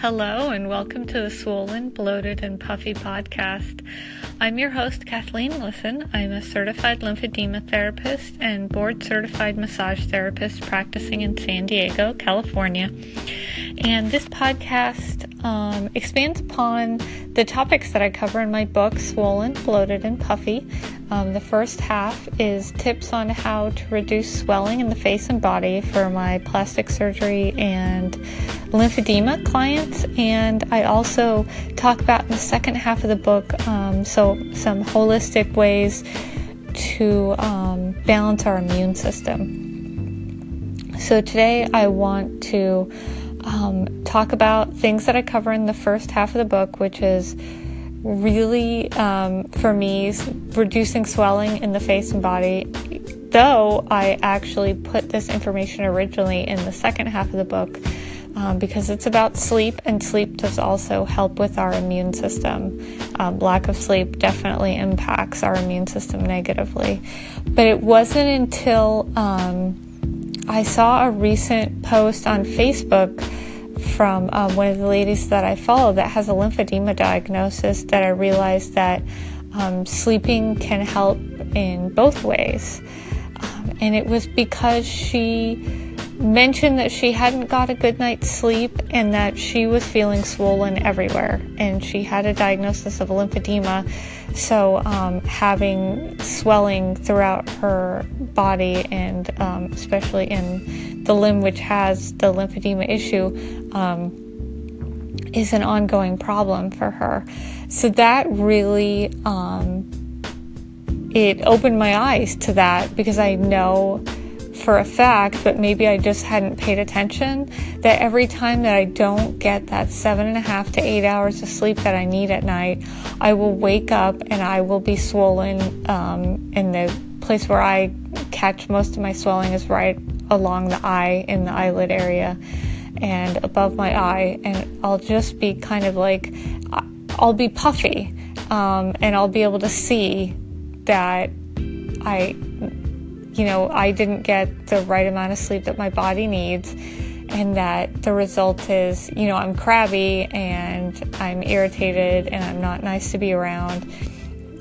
Hello, and welcome to the Swollen, Bloated, and Puffy podcast. I'm your host, Kathleen Lisson. I'm a certified lymphedema therapist and board certified massage therapist practicing in San Diego, California. And this podcast um, expands upon the topics that I cover in my book, Swollen, Bloated, and Puffy. Um, the first half is tips on how to reduce swelling in the face and body for my plastic surgery and lymphedema clients. And I also talk about in the second half of the book um, so some holistic ways to um, balance our immune system. So today I want to um, talk about things that I cover in the first half of the book, which is really, um, for me, reducing swelling in the face and body. Though I actually put this information originally in the second half of the book um, because it's about sleep, and sleep does also help with our immune system. Um, lack of sleep definitely impacts our immune system negatively. But it wasn't until um, I saw a recent post on Facebook from um, one of the ladies that I follow that has a lymphedema diagnosis that I realized that um, sleeping can help in both ways. Um, and it was because she mentioned that she hadn't got a good night's sleep and that she was feeling swollen everywhere. And she had a diagnosis of lymphedema so, um, having swelling throughout her body and um, especially in the limb which has the lymphedema issue um, is an ongoing problem for her. So, that really um, it opened my eyes to that because I know for a fact, but maybe I just hadn't paid attention, that every time that I don't get that seven and a half to eight hours of sleep that I need at night, I will wake up and I will be swollen. Um, and the place where I catch most of my swelling is right along the eye in the eyelid area and above my eye. And I'll just be kind of like, I'll be puffy um, and I'll be able to see that I you know, I didn't get the right amount of sleep that my body needs, and that the result is, you know, I'm crabby and I'm irritated and I'm not nice to be around,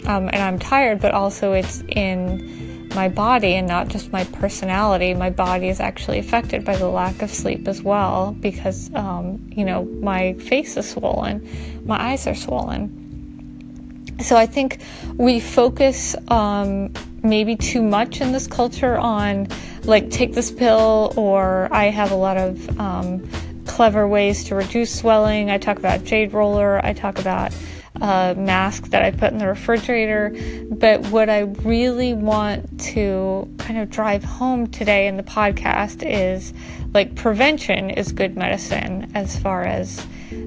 um, and I'm tired, but also it's in my body and not just my personality. My body is actually affected by the lack of sleep as well because, um, you know, my face is swollen, my eyes are swollen. So I think we focus um, maybe too much in this culture on like take this pill or I have a lot of um, clever ways to reduce swelling. I talk about jade roller. I talk about a mask that I put in the refrigerator. But what I really want to kind of drive home today in the podcast is like prevention is good medicine as far as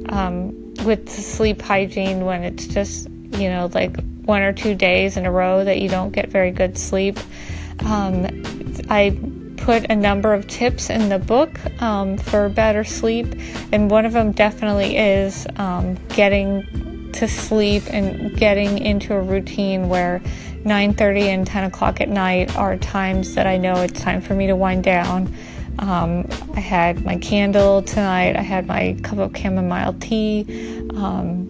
um, with sleep hygiene when it's just, you know, like one or two days in a row that you don't get very good sleep. Um, I put a number of tips in the book um, for better sleep, and one of them definitely is um, getting to sleep and getting into a routine where 9:30 and 10 o'clock at night are times that I know it's time for me to wind down. Um, I had my candle tonight. I had my cup of chamomile tea. Um,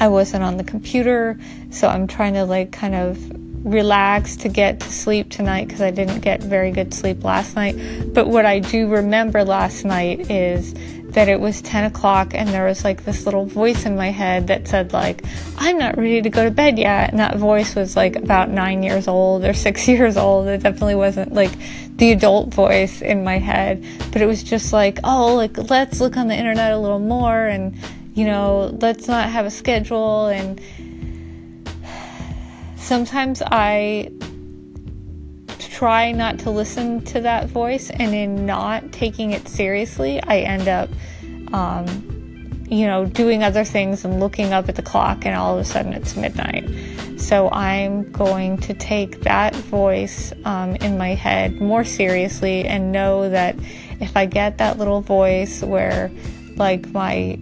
I wasn't on the computer, so I'm trying to like kind of relax to get to sleep tonight because I didn't get very good sleep last night. But what I do remember last night is that it was 10 o'clock and there was like this little voice in my head that said like i'm not ready to go to bed yet. And that voice was like about nine years old or six years old. It definitely wasn't like the adult voice in my head. But it was just like oh like let's look on the internet a little more and you know, let's not have a schedule. And sometimes I try not to listen to that voice, and in not taking it seriously, I end up, um, you know, doing other things and looking up at the clock, and all of a sudden it's midnight. So I'm going to take that voice um, in my head more seriously and know that if I get that little voice where, like, my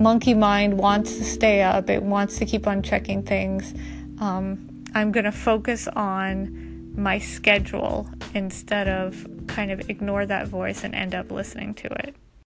monkey mind wants to stay up, it wants to keep on checking things. Um, I'm going to focus on my schedule instead of kind of ignore that voice and end up listening to it.